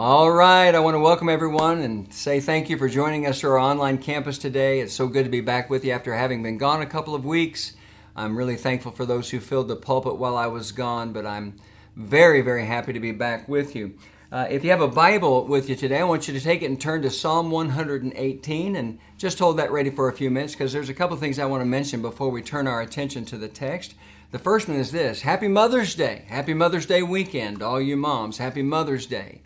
All right, I want to welcome everyone and say thank you for joining us to our online campus today. It's so good to be back with you after having been gone a couple of weeks. I'm really thankful for those who filled the pulpit while I was gone, but I'm very, very happy to be back with you. Uh, if you have a Bible with you today, I want you to take it and turn to Psalm 118 and just hold that ready for a few minutes because there's a couple things I want to mention before we turn our attention to the text. The first one is this Happy Mother's Day. Happy Mother's Day weekend, all you moms. Happy Mother's Day.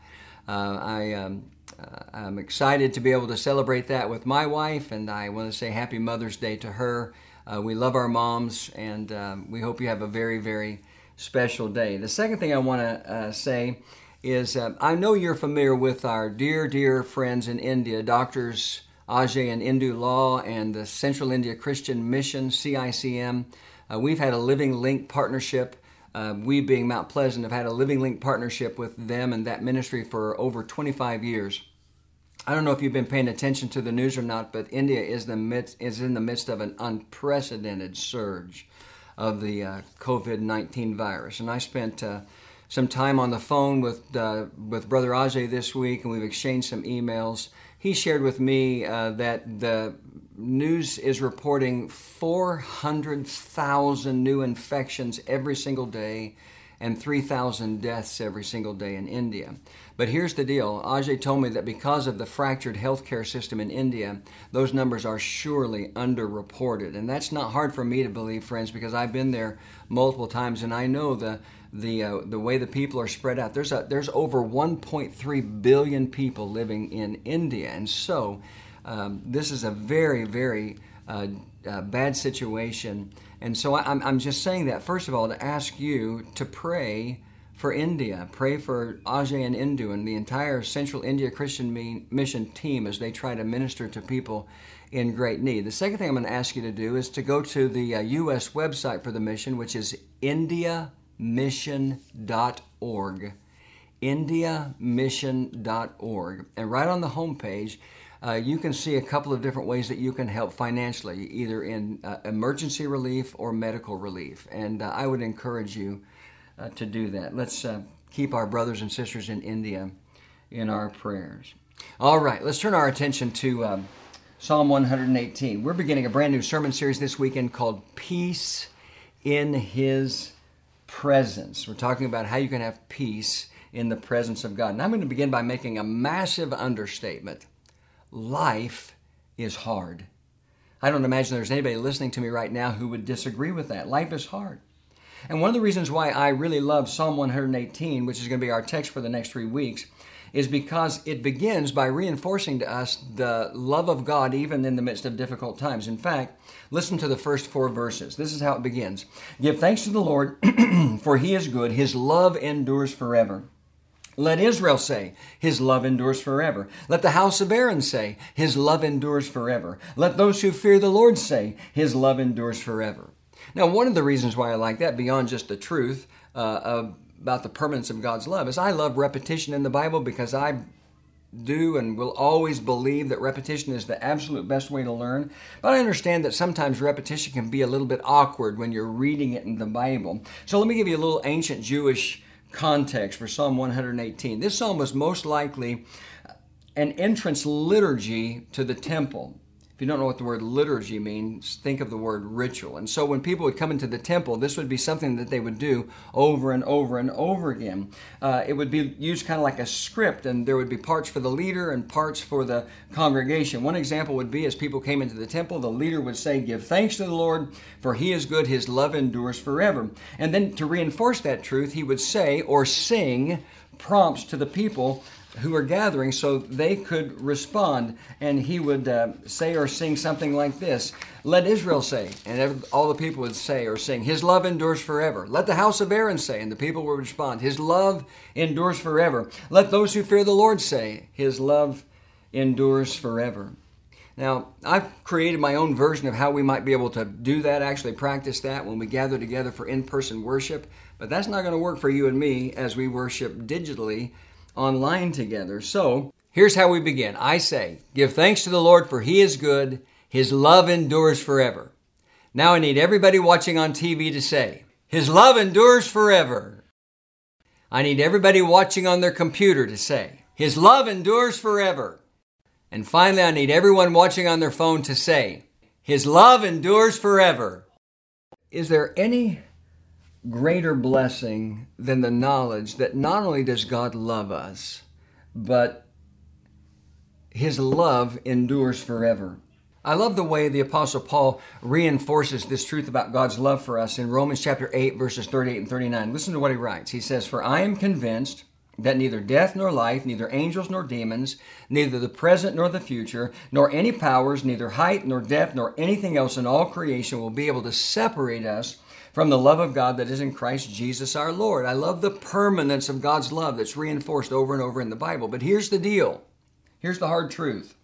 Uh, I, um, uh, I'm excited to be able to celebrate that with my wife, and I want to say Happy Mother's Day to her. Uh, we love our moms, and um, we hope you have a very, very special day. The second thing I want to uh, say is uh, I know you're familiar with our dear, dear friends in India, doctors Ajai and Indu Lall and the Central India Christian Mission, CICM. Uh, we've had a Living Link partnership. Uh, we, being Mount Pleasant, have had a Living Link partnership with them and that ministry for over 25 years. I don't know if you've been paying attention to the news or not, but India is the midst, is in the midst of an unprecedented surge of the uh, COVID 19 virus. And I spent uh, some time on the phone with, uh, with Brother Ajai this week, and we've exchanged some emails. He shared with me uh, that the news is reporting 400,000 new infections every single day and 3,000 deaths every single day in India. But here's the deal Ajai told me that because of the fractured healthcare system in India, those numbers are surely underreported. And that's not hard for me to believe, friends, because I've been there multiple times and I know the the uh, the way the people are spread out. There's a there's over 1.3 billion people living in India, and so um, this is a very very uh, uh, bad situation. And so I, I'm I'm just saying that first of all to ask you to pray for India, pray for Ajai and Indu and the entire Central India Christian Mission team as they try to minister to people in great need. The second thing I'm going to ask you to do is to go to the uh, U.S. website for the mission, which is indiamission.org. Indiamission.org. And right on the homepage, uh, you can see a couple of different ways that you can help financially, either in uh, emergency relief or medical relief. And uh, I would encourage you uh, to do that. Let's uh, keep our brothers and sisters in India in our prayers. All right, let's turn our attention to um, Psalm 118. We're beginning a brand new sermon series this weekend called Peace in His presence. We're talking about how you can have peace in the presence of God. And I'm going to begin by making a massive understatement. Life is hard. I don't imagine there's anybody listening to me right now who would disagree with that. Life is hard. And one of the reasons why I really love Psalm 118, which is going to be our text for the next three weeks, is because it begins by reinforcing to us the love of God even in the midst of difficult times. In fact, listen to the first four verses. This is how it begins Give thanks to the Lord, for he is good, his love endures forever. Let Israel say, His love endures forever. Let the house of Aaron say, His love endures forever. Let those who fear the Lord say, His love endures forever. Now, one of the reasons why I like that, beyond just the truth uh, about the permanence of God's love is I love repetition in the Bible because I do and will always believe that repetition is the absolute best way to learn. But I understand that sometimes repetition can be a little bit awkward when you're reading it in the Bible. So let me give you a little ancient Jewish context for Psalm 118. This psalm was most likely an entrance liturgy to the temple you don't know what the word liturgy means, think of the word ritual. And so when people would come into the temple, this would be something that they would do over and over and over again. Uh, it would be used kind of like a script, and there would be parts for the leader and parts for the congregation. One example would be as people came into the temple, the leader would say, Give thanks to the Lord, for he is good, his love endures forever. And then to reinforce that truth, he would say or sing prompts to the people who were gathering so they could respond. And he would uh, say or sing something like this Let Israel say, and all the people would say or sing, His love endures forever. Let the house of Aaron say, and the people would respond, His love endures forever. Let those who fear the Lord say, His love endures forever. Now, I've created my own version of how we might be able to do that, actually practice that when we gather together for in person worship, but that's not going to work for you and me as we worship digitally online together. So here's how we begin. I say, Give thanks to the Lord, for he is good, his love endures forever. Now I need everybody watching on TV to say, His love endures forever. I need everybody watching on their computer to say, His love endures forever. And finally, I need everyone watching on their phone to say, His love endures forever. Is there any greater blessing than the knowledge that not only does God love us, but his love endures forever. I love the way the apostle Paul reinforces this truth about God's love for us in Romans chapter 8 verses 38 and 39. Listen to what he writes. He says, "For I am convinced that neither death nor life, neither angels nor demons, neither the present nor the future, nor any powers, neither height nor depth, nor anything else in all creation will be able to separate us from the love of God that is in Christ Jesus our Lord. I love the permanence of God's love that's reinforced over and over in the Bible. But here's the deal here's the hard truth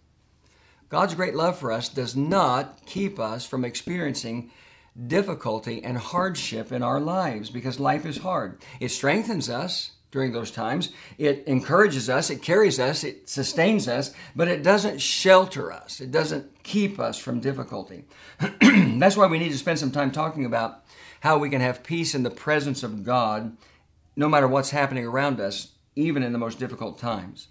God's great love for us does not keep us from experiencing difficulty and hardship in our lives because life is hard. It strengthens us during those times. It encourages us, it carries us, it sustains us, but it doesn't shelter us. It doesn't keep us from difficulty. That's why we need to spend some time talking about how we can have peace in the presence of God no matter what's happening around us, even in the most difficult times.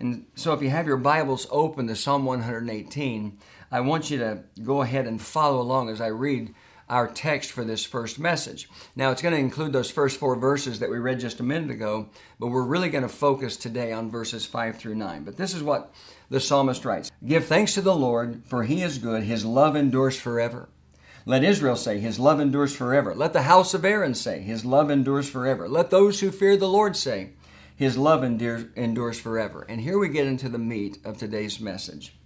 And so, if you have your Bibles open to Psalm 118, I want you to go ahead and follow along as I read our text for this first message. Now, it's going to include those first four verses that we read just a minute ago, but we're really going to focus today on verses 5 through 9. But this is what the psalmist writes Give thanks to the Lord, for he is good, his love endures forever. Let Israel say, His love endures forever. Let the house of Aaron say, His love endures forever. Let those who fear the Lord say, His love endures, forever. And here we get into the meat of today's message.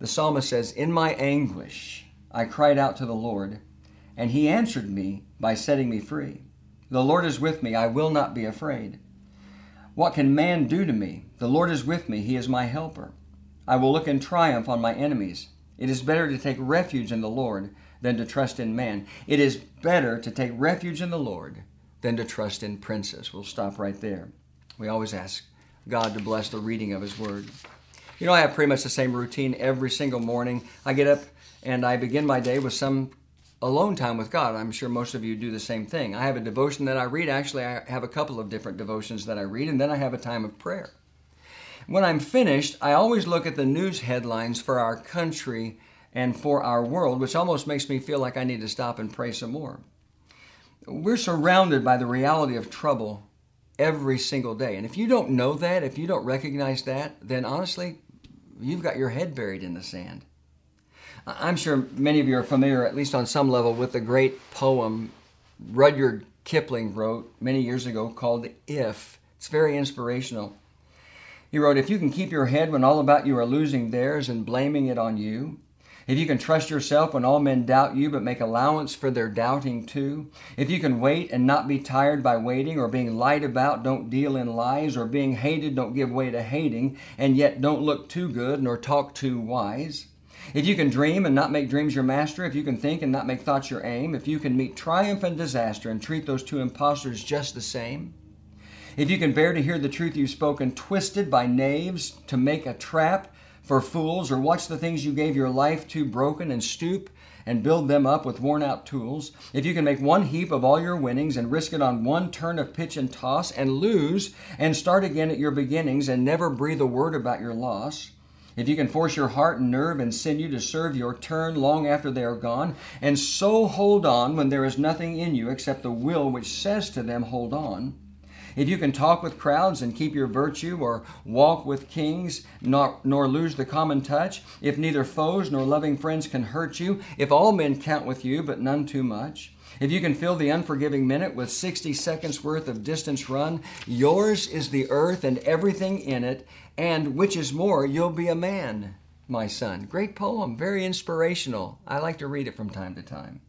The psalmist says, In my anguish I cried out to the Lord, and He answered me by setting me free. The Lord is with me, I will not be afraid. What can man do to me? The Lord is with me, He is my helper. I will look in triumph on my enemies. It is better to take refuge in the Lord than to trust in man. It is better to take refuge in the Lord than to trust in princes. We'll stop right there. We always ask God to bless the reading of His Word. You know, I have pretty much the same routine every single morning. I get up and I begin my day with some alone time with God. I'm sure most of you do the same thing. I have a devotion that I read. Actually, I have a couple of different devotions that I read, and then I have a time of prayer. When I'm finished, I always look at the news headlines for our country and for our world, which almost makes me feel like I need to stop and pray some more. We're surrounded by the reality of trouble every single day. And if you don't know that, if you don't recognize that, then honestly, you've got your head buried in the sand. I'm sure many of you are familiar, at least on some level, with the great poem Rudyard Kipling wrote many years ago called If. It's very inspirational. He wrote, If you can keep your head when all about you are losing theirs and blaming it on you, if you can trust yourself when all men doubt you, but make allowance for their doubting too, if you can wait and not be tired by waiting, or being lied about, don't deal in lies, or being hated, don't give way to hating, and yet don't look too good nor talk too wise. If you can dream and not make dreams your master, if you can think and not make thoughts your aim, if you can meet triumph and disaster and treat those two impostors just the same, if you can bear to hear the truth you've spoken twisted by knaves to make a trap, for fools, or watch the things you gave your life to broken and stoop and build them up with worn out tools, if you can make one heap of all your winnings and risk it on one turn of pitch and toss and lose and start again at your beginnings and never breathe a word about your loss, if you can force your heart and nerve and sinew to serve your turn long after they are gone, and so hold on when there is nothing in you except the will which says to them, Hold on, if you can talk with crowds and keep your virtue, or walk with kings, nor, nor lose the common touch, if neither foes nor loving friends can hurt you, if all men count with you, but none too much, if you can fill the unforgiving minute with 60 seconds worth of distance run, yours is the earth and everything in it, and which is more, you'll be a man, my son. Great poem, very inspirational. I like to read it from time to time.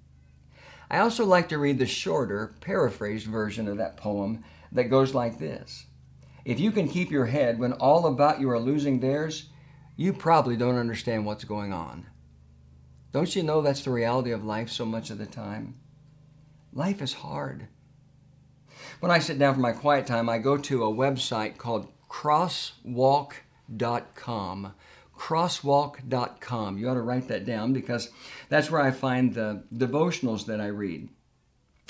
I also like to read the shorter, paraphrased version of that poem that goes like this If you can keep your head when all about you are losing theirs, you probably don't understand what's going on. Don't you know that's the reality of life so much of the time? Life is hard. When I sit down for my quiet time, I go to a website called crosswalk.com. Crosswalk.com. You ought to write that down because that's where I find the devotionals that I read.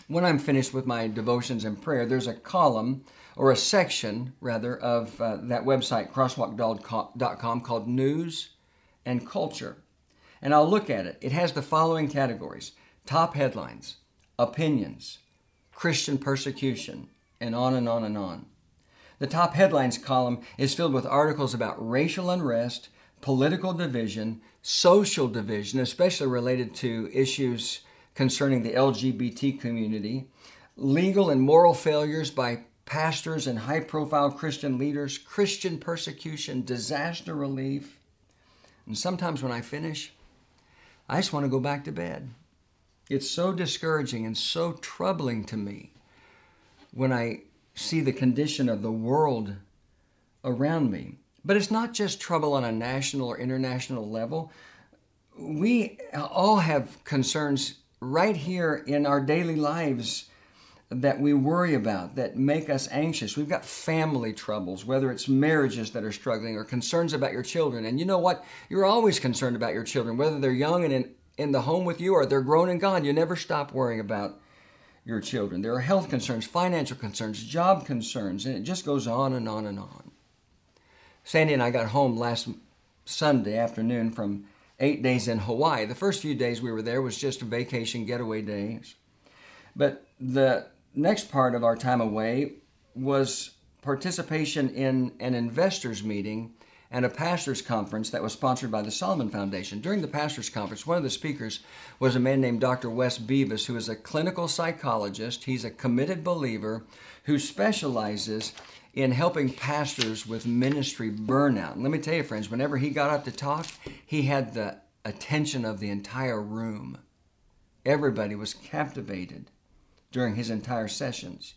When I'm finished with my devotions and prayer, there's a column or a section, rather, of uh, that website, crosswalk.com, called News and Culture. And I'll look at it. It has the following categories top headlines, opinions, Christian persecution, and on and on and on. The top headlines column is filled with articles about racial unrest, political division, social division, especially related to issues concerning the LGBT community, legal and moral failures by pastors and high profile Christian leaders, Christian persecution, disaster relief. And sometimes when I finish, I just want to go back to bed. It's so discouraging and so troubling to me when I see the condition of the world around me. But it's not just trouble on a national or international level. We all have concerns right here in our daily lives that we worry about, that make us anxious. We've got family troubles, whether it's marriages that are struggling or concerns about your children. And you know what? You're always concerned about your children, whether they're young and in, in the home with you or they're grown and gone. You never stop worrying about your children. There are health concerns, financial concerns, job concerns, and it just goes on and on and on. Sandy and I got home last Sunday afternoon from eight days in Hawaii. The first few days we were there was just vacation getaway days. But the next part of our time away was participation in an investors meeting and a pastors conference that was sponsored by the Solomon Foundation. During the pastors conference, one of the speakers was a man named Dr. Wes Beavis, who is a clinical psychologist. He's a committed believer who specializes in helping pastors with ministry burnout. And let me tell you, friends, whenever he got up to talk, he had the attention of the entire room. Everybody was captivated during his entire sessions.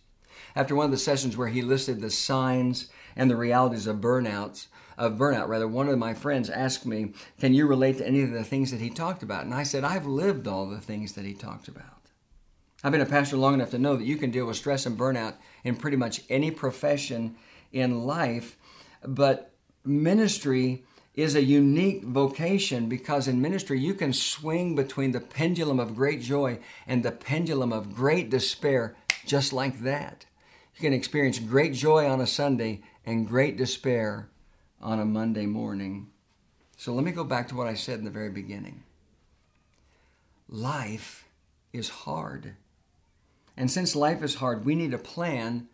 After one of the sessions where he listed the signs and the realities of burnouts, of burnout rather, one of my friends asked me, "Can you relate to any of the things that he talked about?" And I said, "I've lived all the things that he talked about." I've been a pastor long enough to know that you can deal with stress and burnout in pretty much any profession in life, but ministry is a unique vocation because in ministry you can swing between the pendulum of great joy and the pendulum of great despair just like that. You can experience great joy on a Sunday and great despair on a Monday morning. So let me go back to what I said in the very beginning. Life is hard. And since life is hard, we need a plan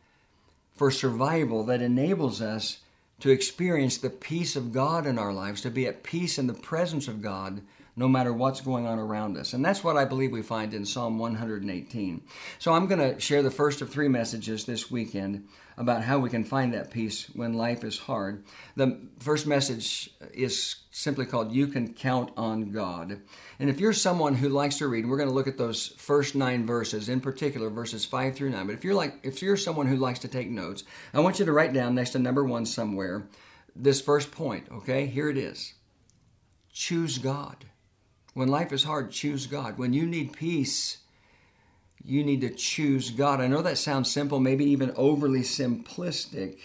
for survival that enables us to experience the peace of God in our lives, to be at peace in the presence of God no matter what's going on around us. And that's what I believe we find in Psalm 118. So I'm going to share the first of three messages this weekend about how we can find that peace when life is hard. The first message is simply called You Can Count on God. And if you're someone who likes to read, we're going to look at those first nine verses, in particular verses five through nine. But if you're like if you're someone who likes to take notes, I want you to write down next to number one somewhere this first point, okay? Here it is. Choose God. When life is hard, choose God. When you need peace, you need to choose God. I know that sounds simple, maybe even overly simplistic,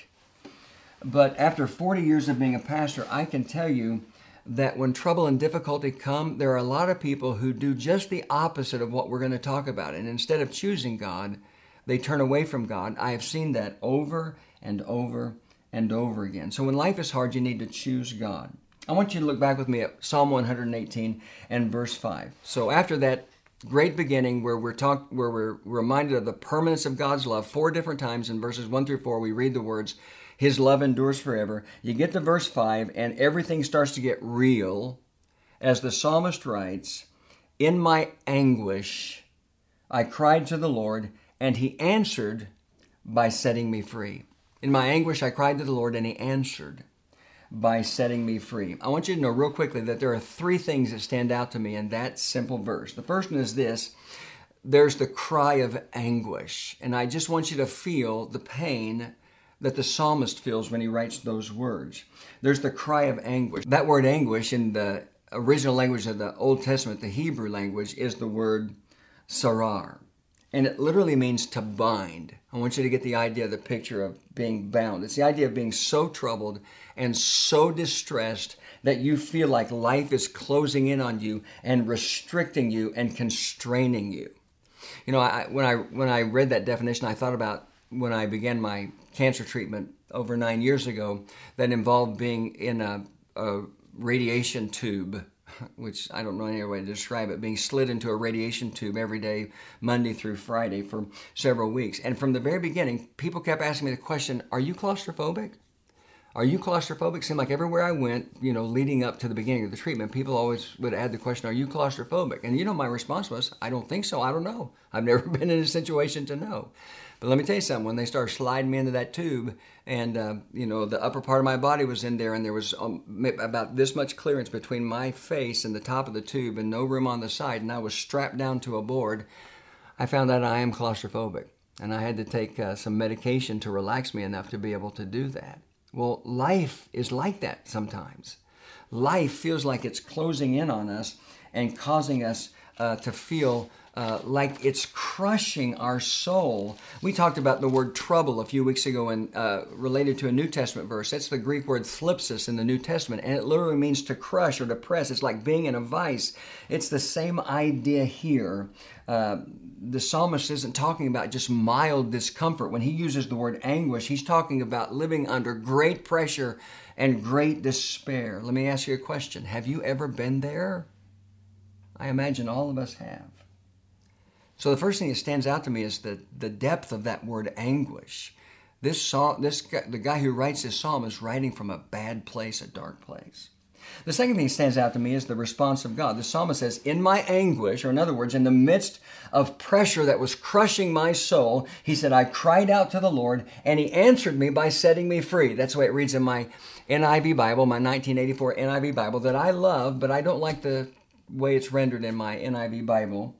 but after 40 years of being a pastor, I can tell you that when trouble and difficulty come, there are a lot of people who do just the opposite of what we're going to talk about. And instead of choosing God, they turn away from God. I have seen that over and over and over again. So when life is hard, you need to choose God. I want you to look back with me at Psalm 118 and verse 5. So after that great beginning where we're talk where we're reminded of the permanence of God's love four different times in verses 1 through 4 we read the words his love endures forever you get to verse 5 and everything starts to get real as the psalmist writes in my anguish I cried to the Lord and he answered by setting me free in my anguish I cried to the Lord and he answered by setting me free. I want you to know real quickly that there are three things that stand out to me in that simple verse. The first one is this there's the cry of anguish. And I just want you to feel the pain that the psalmist feels when he writes those words. There's the cry of anguish. That word anguish in the original language of the Old Testament, the Hebrew language, is the word sarar. And it literally means to bind. I want you to get the idea, the picture of being bound. It's the idea of being so troubled and so distressed that you feel like life is closing in on you and restricting you and constraining you. You know, I, when I when I read that definition, I thought about when I began my cancer treatment over nine years ago that involved being in a, a radiation tube which I don't know any other way to describe it, being slid into a radiation tube every day, Monday through Friday for several weeks. And from the very beginning, people kept asking me the question, Are you claustrophobic? Are you claustrophobic? Seemed like everywhere I went, you know, leading up to the beginning of the treatment, people always would add the question, Are you claustrophobic? And you know, my response was, I don't think so. I don't know. I've never been in a situation to know. But let me tell you something. When they started sliding me into that tube, and uh, you know the upper part of my body was in there, and there was um, about this much clearance between my face and the top of the tube, and no room on the side, and I was strapped down to a board. I found out I am claustrophobic, and I had to take uh, some medication to relax me enough to be able to do that. Well, life is like that sometimes. Life feels like it's closing in on us and causing us uh, to feel uh, like it's crushing our soul. We talked about the word trouble a few weeks ago and uh, related to a New Testament verse. That's the Greek word thlipsis in the New Testament, and it literally means to crush or to press. It's like being in a vice. It's the same idea here. Uh, the psalmist isn't talking about just mild discomfort. When he uses the word anguish, he's talking about living under great pressure and great despair. Let me ask you a question Have you ever been there? I imagine all of us have. So the first thing that stands out to me is the, the depth of that word anguish. This psalm, this guy, the guy who writes this psalm is writing from a bad place, a dark place. The second thing that stands out to me is the response of God. The psalmist says, In my anguish, or in other words, in the midst of pressure that was crushing my soul, he said, I cried out to the Lord, and he answered me by setting me free. That's the way it reads in my NIV Bible, my 1984 NIV Bible, that I love, but I don't like the way it's rendered in my NIV Bible.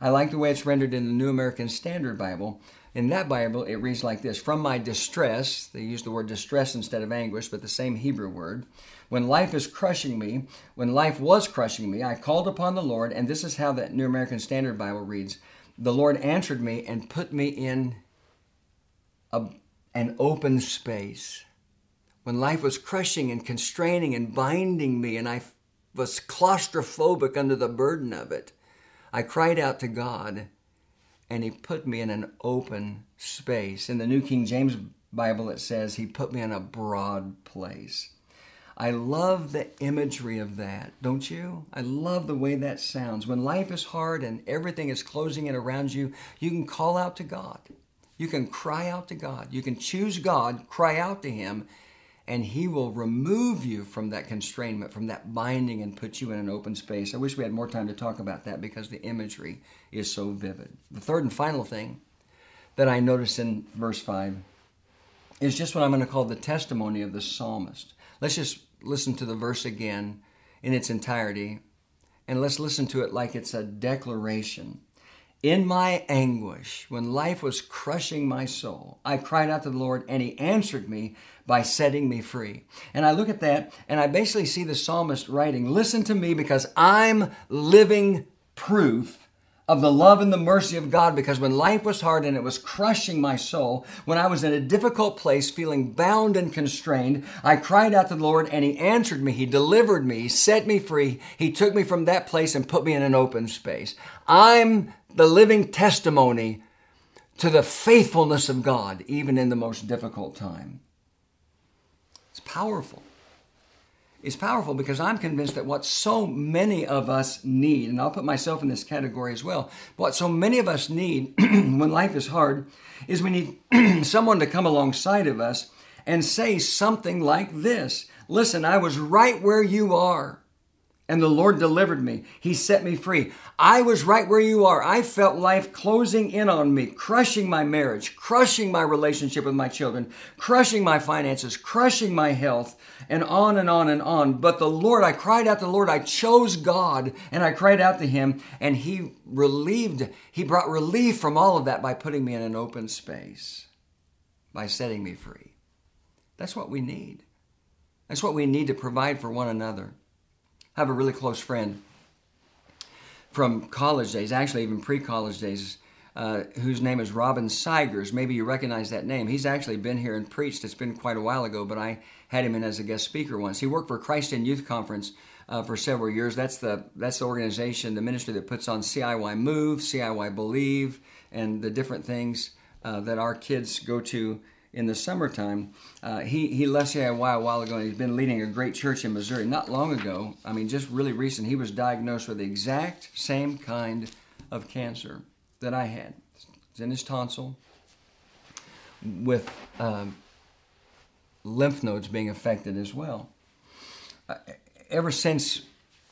I like the way it's rendered in the New American Standard Bible. In that Bible, it reads like this From my distress, they use the word distress instead of anguish, but the same Hebrew word. When life is crushing me, when life was crushing me, I called upon the Lord, and this is how the New American Standard Bible reads The Lord answered me and put me in a, an open space. When life was crushing and constraining and binding me, and I was claustrophobic under the burden of it, I cried out to God, and He put me in an open space. In the New King James Bible, it says, He put me in a broad place. I love the imagery of that, don't you? I love the way that sounds. When life is hard and everything is closing in around you, you can call out to God. You can cry out to God. You can choose God, cry out to Him, and He will remove you from that constrainment, from that binding, and put you in an open space. I wish we had more time to talk about that because the imagery is so vivid. The third and final thing that I notice in verse 5 is just what I'm going to call the testimony of the psalmist. Let's just listen to the verse again in its entirety, and let's listen to it like it's a declaration. In my anguish, when life was crushing my soul, I cried out to the Lord, and He answered me by setting me free. And I look at that and I basically see the psalmist writing, Listen to me because I'm living proof of the love and the mercy of God. Because when life was hard and it was crushing my soul, when I was in a difficult place, feeling bound and constrained, I cried out to the Lord and He answered me. He delivered me. He set me free. He took me from that place and put me in an open space. I'm the living testimony to the faithfulness of God, even in the most difficult time. It's powerful. It's powerful because I'm convinced that what so many of us need, and I'll put myself in this category as well, what so many of us need when life is hard is we need someone to come alongside of us and say something like this Listen, I was right where you are and the Lord delivered me. He set me free. I was right where you are. I felt life closing in on me, crushing my marriage, crushing my relationship with my children, crushing my finances, crushing my health, and on and on and on. But the Lord, I cried out to the Lord. I chose God and I cried out to Him, and He relieved, He brought relief from all of that by putting me in an open space, by setting me free. That's what we need. That's what we need to provide for one another. I have a really close friend from college days, actually even pre-college days. uh, whose name is Robin Sigers. Maybe you recognize that name. He's actually been here and preached. It's been quite a while ago, but I had him in as a guest speaker once. He worked for Christ in Youth Conference uh, for several years. That's the that's the organization, the ministry that puts on CIY Move, CIY Believe, and the different things uh, that our kids go to in the summertime. Uh, he, he left CIY a while ago and he's been leading a great church in Missouri. Not long ago, I mean, just really recent, he was diagnosed with the exact same kind of cancer that I had. It's in his tonsil with um, lymph nodes being affected as well. Uh, ever since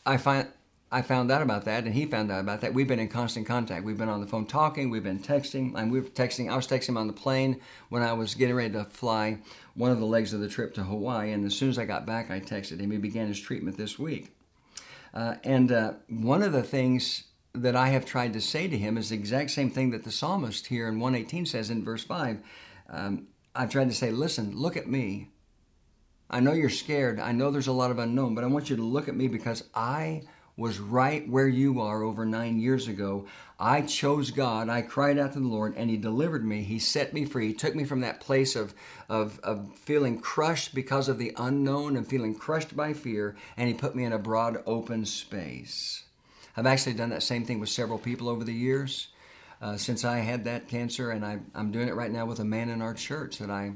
I find I found out about that, and he found out about that. We've been in constant contact. We've been on the phone talking. We've been texting. And we were texting. I was texting him on the plane when I was getting ready to fly one of the legs of the trip to Hawaii. And as soon as I got back, I texted him. He began his treatment this week. Uh, and uh, one of the things that I have tried to say to him is the exact same thing that the psalmist here in 118 says in verse 5. Um, I've tried to say, listen, look at me. I know you're scared. I know there's a lot of unknown, but I want you to look at me because I was right where you are over nine years ago. I chose God. I cried out to the Lord, and He delivered me. He set me free. He took me from that place of, of, of feeling crushed because of the unknown and feeling crushed by fear, and He put me in a broad, open space. I've actually done that same thing with several people over the years. Uh, since I had that cancer, and I, I'm doing it right now with a man in our church that I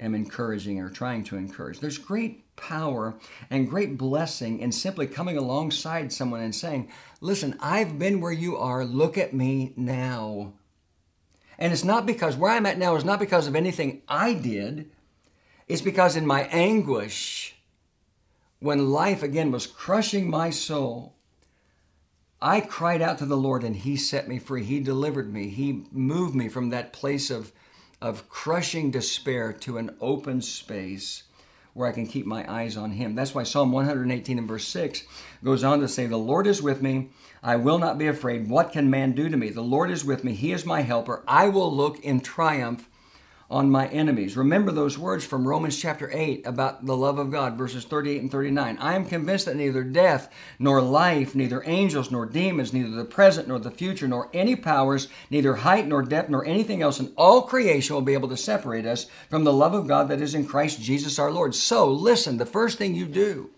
am encouraging or trying to encourage. There's great power and great blessing in simply coming alongside someone and saying, Listen, I've been where you are. Look at me now. And it's not because where I'm at now is not because of anything I did, it's because in my anguish, when life again was crushing my soul, I cried out to the Lord and He set me free. He delivered me. He moved me from that place of of crushing despair to an open space where I can keep my eyes on Him. That's why Psalm 118 and verse 6 goes on to say, The Lord is with me. I will not be afraid. What can man do to me? The Lord is with me. He is my helper. I will look in triumph on my enemies. Remember those words from Romans chapter 8 about the love of God, verses 38 and 39. I am convinced that neither death, nor life, neither angels, nor demons, neither the present, nor the future, nor any powers, neither height, nor depth, nor anything else in all creation will be able to separate us from the love of God that is in Christ Jesus our Lord. So, listen, the first thing you do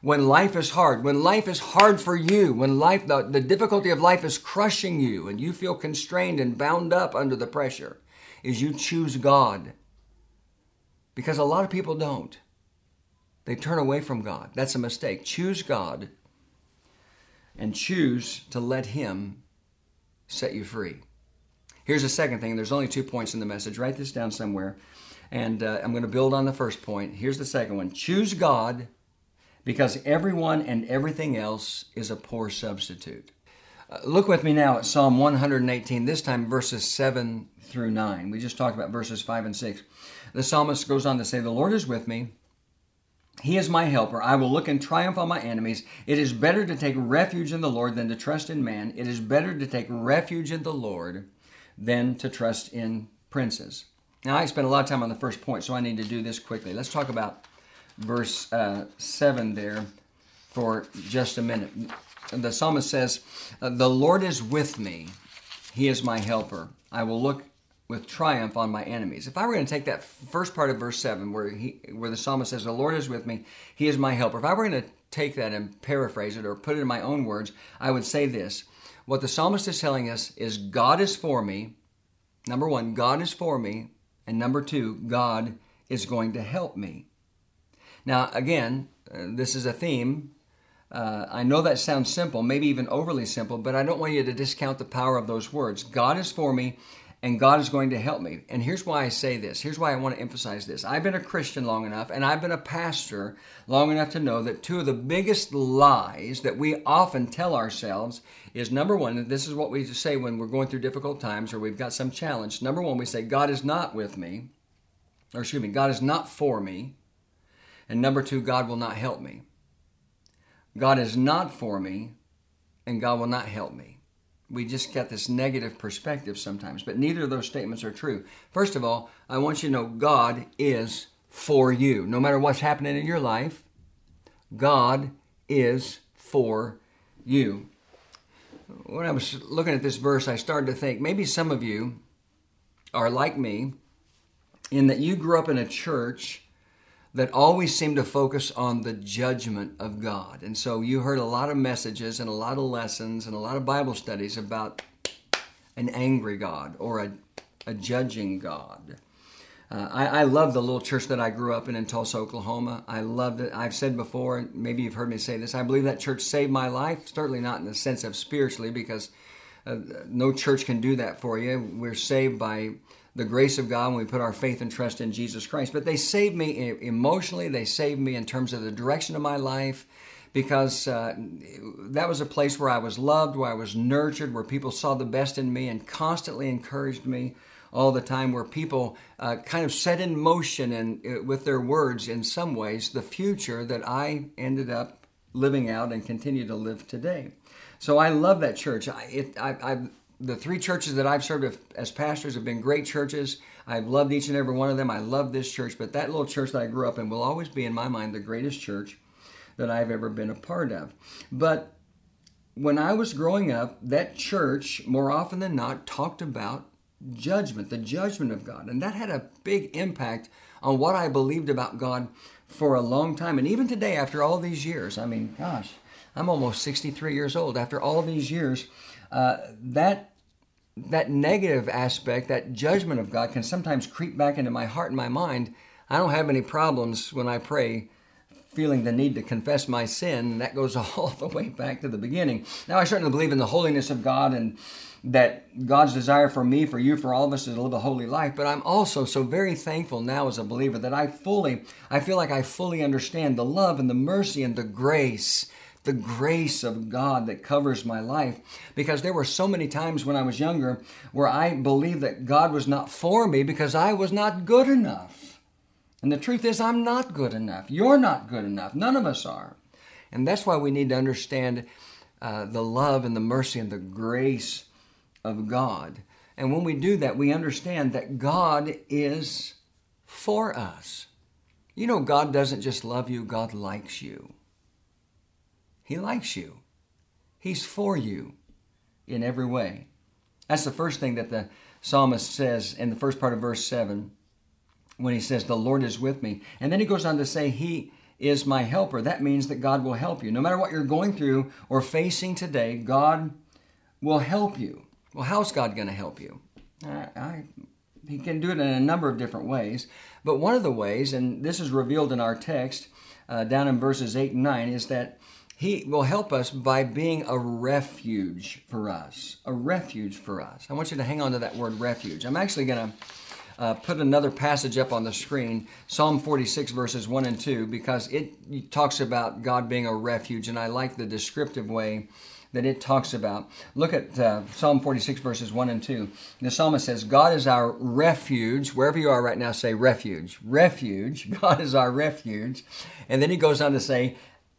when life is hard, when life is hard for you, when life, the, the difficulty of life is crushing you and you feel constrained and bound up under the pressure, is you choose God. Because a lot of people don't. They turn away from God. That's a mistake. Choose God and choose to let Him set you free. Here's the second thing. There's only two points in the message. Write this down somewhere. And uh, I'm going to build on the first point. Here's the second one choose God because everyone and everything else is a poor substitute. Uh, look with me now at Psalm 118, this time verses 7 through 9. We just talked about verses 5 and 6. The psalmist goes on to say, The Lord is with me. He is my helper. I will look in triumph on my enemies. It is better to take refuge in the Lord than to trust in man. It is better to take refuge in the Lord than to trust in princes. Now, I spent a lot of time on the first point, so I need to do this quickly. Let's talk about verse uh, 7 there for just a minute. The psalmist says, The Lord is with me, He is my helper. I will look with triumph on my enemies. If I were going to take that first part of verse 7 where he where the psalmist says the Lord is with me, he is my helper. If I were going to take that and paraphrase it or put it in my own words, I would say this. What the psalmist is telling us is God is for me. Number 1, God is for me, and number 2, God is going to help me. Now, again, uh, this is a theme uh, I know that sounds simple, maybe even overly simple, but I don't want you to discount the power of those words. God is for me, and God is going to help me. And here's why I say this. Here's why I want to emphasize this. I've been a Christian long enough, and I've been a pastor long enough to know that two of the biggest lies that we often tell ourselves is number one, this is what we say when we're going through difficult times or we've got some challenge. Number one, we say, God is not with me, or excuse me, God is not for me. And number two, God will not help me. God is not for me, and God will not help me we just get this negative perspective sometimes, but neither of those statements are true. First of all, I want you to know God is for you. No matter what's happening in your life, God is for you. when I was looking at this verse, I started to think maybe some of you are like me in that you grew up in a church that always seemed to focus on the judgment of God. And so you heard a lot of messages and a lot of lessons and a lot of Bible studies about an angry God or a, a judging God. Uh, I, I, love the little church that I grew up in in Tulsa, Oklahoma. I loved it. I've said before, and maybe you've heard me say this, I believe that church saved my life. Certainly not in the sense of spiritually, because uh, no church can do that for you. We're saved by the grace of God when we put our faith and trust in Jesus Christ. But they saved me emotionally, they saved me in terms of the direction of my life because uh, that was a place where I was loved, where I was nurtured, where people saw the best in me and constantly encouraged me all the time where people uh, kind of set in motion and uh, with their words in some ways the future that I ended up living out and continue to live today. So I love that church. I, it, I, the three churches that I've served as pastors have been great churches. I've loved each and every one of them. I love this church, but that little church that I grew up in will always be in my mind the greatest church that I've ever been a part of. But when I was growing up, that church more often than not talked about judgment, the judgment of God. And that had a big impact on what I believed about God for a long time. And even today, after all these years, I mean, gosh, I'm almost 63 years old. After all these years, uh, that that negative aspect, that judgment of God, can sometimes creep back into my heart and my mind. I don't have any problems when I pray feeling the need to confess my sin. That goes all the way back to the beginning. Now, I certainly believe in the holiness of God and that God's desire for me, for you, for all of us is to live a holy life. But I'm also so very thankful now as a believer that I fully, I feel like I fully understand the love and the mercy and the grace the grace of God that covers my life. Because there were so many times when I was younger where I believed that God was not for me because I was not good enough. And the truth is, I'm not good enough. You're not good enough. None of us are. And that's why we need to understand uh, the love and the mercy and the grace of God. And when we do that, we understand that God is for us. You know, God doesn't just love you, God likes you. He likes you, He's for you in every way. That's the first thing that the psalmist says in the first part of verse 7 when he says, The Lord is with me. And then he goes on to say, He is my helper. That means that God will help you. No matter what you're going through or facing today, God will help you. Well, how's God going to help you? I, I, he can do it in a number of different ways. But one of the ways, and this is revealed in our text uh, down in verses 8 and 9, is that He will help us by being a refuge for us. A refuge for us. I want you to hang on to that word refuge. I'm actually going to. Uh, put another passage up on the screen, Psalm 46, verses 1 and 2, because it talks about God being a refuge, and I like the descriptive way that it talks about. Look at uh, Psalm 46, verses 1 and 2. The psalmist says, God is our refuge. Wherever you are right now, say refuge. Refuge. God is our refuge. And then he goes on to say,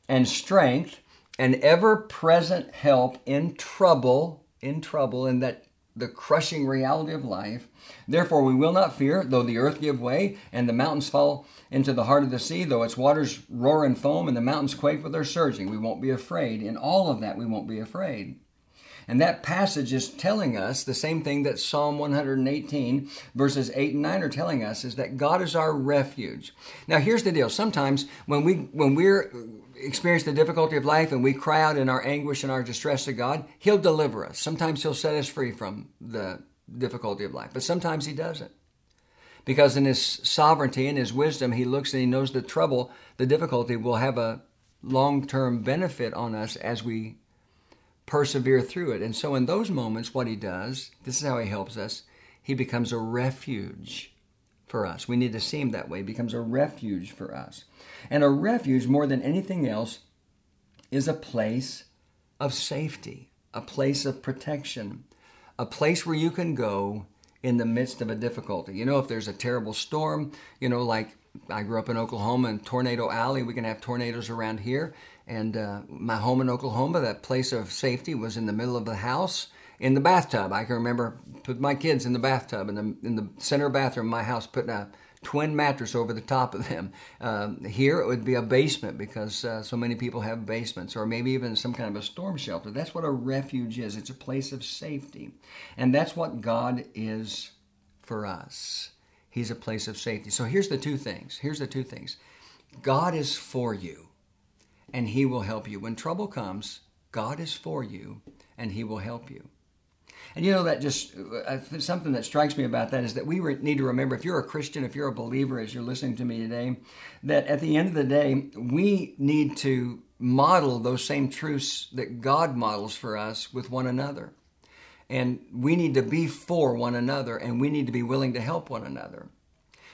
and strength and ever present help in trouble, in trouble, in that the crushing reality of life. Therefore, we will not fear, though the earth give way and the mountains fall into the heart of the sea, though its waters roar and foam and the mountains quake with their surging. We won't be afraid. In all of that, we won't be afraid. And that passage is telling us the same thing that Psalm 118, verses 8 and 9 are telling us is that God is our refuge. Now, here's the deal. Sometimes when we when we're experience the difficulty of life and we cry out in our anguish and our distress to God, He'll deliver us. Sometimes He'll set us free from the difficulty of life, but sometimes He doesn't. Because in His sovereignty and His wisdom, He looks and He knows the trouble, the difficulty will have a long term benefit on us as we persevere through it. And so, in those moments, what He does, this is how He helps us, He becomes a refuge for us. We need to see Him that way, He becomes a refuge for us. And a refuge, more than anything else, is a place of safety, a place of protection, a place where you can go in the midst of a difficulty. You know, if there's a terrible storm, you know, like I grew up in Oklahoma in Tornado Alley, we can have tornadoes around here. And uh, my home in Oklahoma, that place of safety was in the middle of the house in the bathtub. I can remember put my kids in the bathtub in the in the center bathroom of my house, putting a twin mattress over the top of them. Um, here it would be a basement because uh, so many people have basements, or maybe even some kind of a storm shelter. That's what a refuge is. It's a place of safety, and that's what God is for us. He's a place of safety. So here's the two things. Here's the two things. God is for you, and He will help you when trouble comes. God is for you, and He will help you. And you know, that just uh, something that strikes me about that is that we need to remember if you're a Christian, if you're a believer, as you're listening to me today, that at the end of the day, we need to model those same truths that God models for us with one another. And we need to be for one another and we need to be willing to help one another.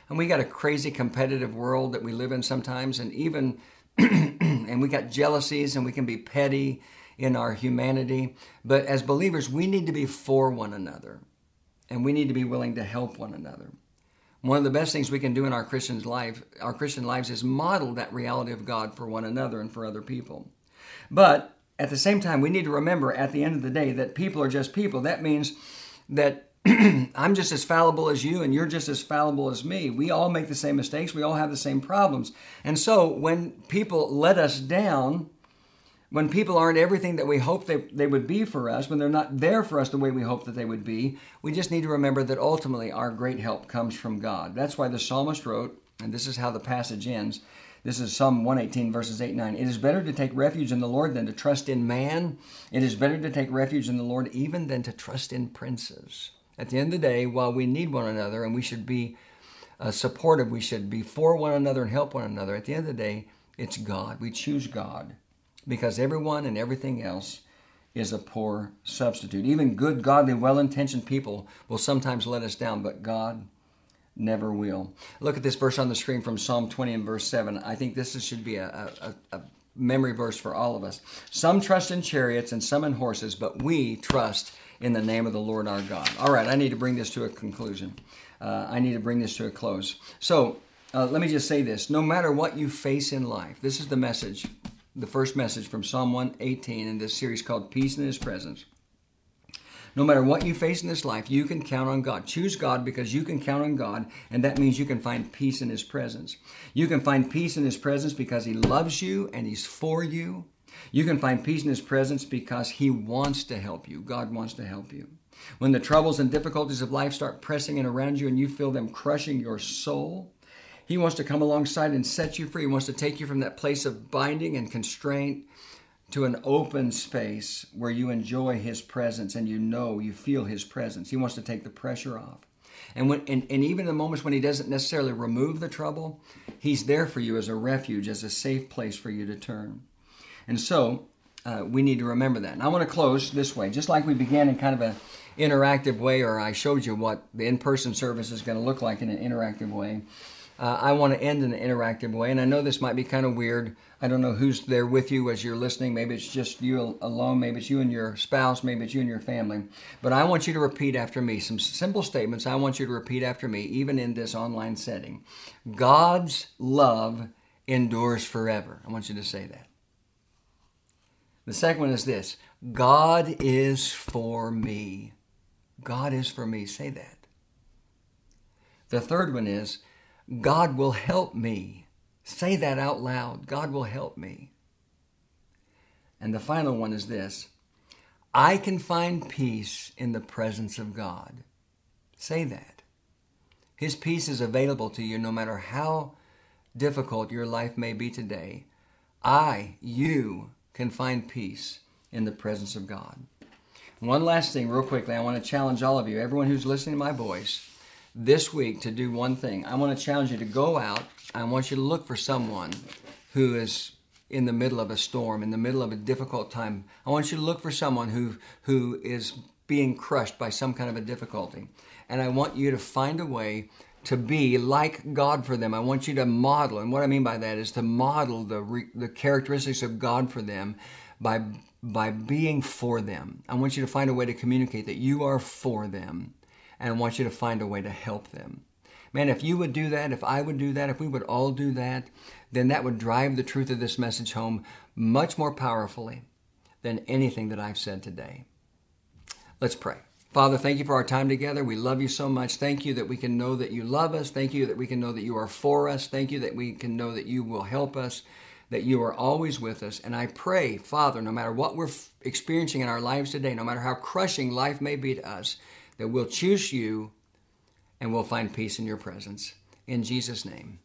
And we got a crazy competitive world that we live in sometimes, and even, and we got jealousies and we can be petty in our humanity. But as believers, we need to be for one another and we need to be willing to help one another. One of the best things we can do in our Christian life, our Christian lives is model that reality of God for one another and for other people. But at the same time, we need to remember at the end of the day that people are just people. That means that I'm just as fallible as you, and you're just as fallible as me. We all make the same mistakes. We all have the same problems. And so when people let us down, when people aren't everything that we hope they, they would be for us, when they're not there for us the way we hope that they would be, we just need to remember that ultimately our great help comes from God. That's why the psalmist wrote, and this is how the passage ends. This is Psalm 118, verses 8 9. It is better to take refuge in the Lord than to trust in man. It is better to take refuge in the Lord even than to trust in princes. At the end of the day, while we need one another and we should be uh, supportive, we should be for one another and help one another, at the end of the day, it's God. We choose God because everyone and everything else is a poor substitute. Even good, godly, well intentioned people will sometimes let us down, but God never will. Look at this verse on the screen from Psalm 20 and verse 7. I think this should be a, a, a memory verse for all of us. Some trust in chariots and some in horses, but we trust in the name of the Lord our God. All right, I need to bring this to a conclusion. Uh, I need to bring this to a close. So, uh, let me just say this no matter what you face in life, this is the message the first message from Psalm 118 in this series called Peace in His Presence. No matter what you face in this life, you can count on God. Choose God because you can count on God, and that means you can find peace in His presence. You can find peace in His presence because He loves you and He's for you. You can find peace in His presence because He wants to help you. God wants to help you. When the troubles and difficulties of life start pressing in around you and you feel them crushing your soul, he wants to come alongside and set you free. He wants to take you from that place of binding and constraint to an open space where you enjoy His presence and you know, you feel His presence. He wants to take the pressure off. And, when, and, and even in the moments when He doesn't necessarily remove the trouble, He's there for you as a refuge, as a safe place for you to turn. And so, uh, we need to remember that. And I want to close this way, just like we began in kind of an interactive way, or I showed you what the in person service is going to look like in an interactive way uh, I want to end in an interactive way. And I know this might be kind of weird. I don't know who's there with you as you're listening. Maybe it's just you alone. Maybe it's you and your spouse. Maybe it's you and your family. But I want you to repeat after me some simple statements. I want you to repeat after me, even in this online setting. God's love endures forever. I want you to say that. The second one is this God is for me. God is for me. Say that. The third one is God will help me. Say that out loud. God will help me. And the final one is this I can find peace in the presence of God. Say that. His peace is available to you no matter how difficult your life may be today. I, you, can find peace in the presence of God. One last thing, real quickly, I want to challenge all of you, everyone who's listening to my voice this week to do one thing. I want to challenge you to go out. I want you to look for someone who is in the middle of a storm, in the middle of a difficult time. I want you to look for someone who who is being crushed by some kind of a difficulty. And I want you to find a way to be like God for them. I want you to model, and what I mean by that is to model the the characteristics of God for them by by being for them. I want you to find a way to communicate that you are for them and I want you to find a way to help them. Man, if you would do that, if I would do that, if we would all do that, then that would drive the truth of this message home much more powerfully than anything that I've said today. Let's pray. Father, thank you for our time together. We love you so much. Thank you that we can know that you love us. Thank you that we can know that you are for us. Thank you that we can know that you will help us, that you are always with us. And I pray, Father, no matter what we're experiencing in our lives today, no matter how crushing life may be to us, that we'll choose you and we'll find peace in your presence. In Jesus' name.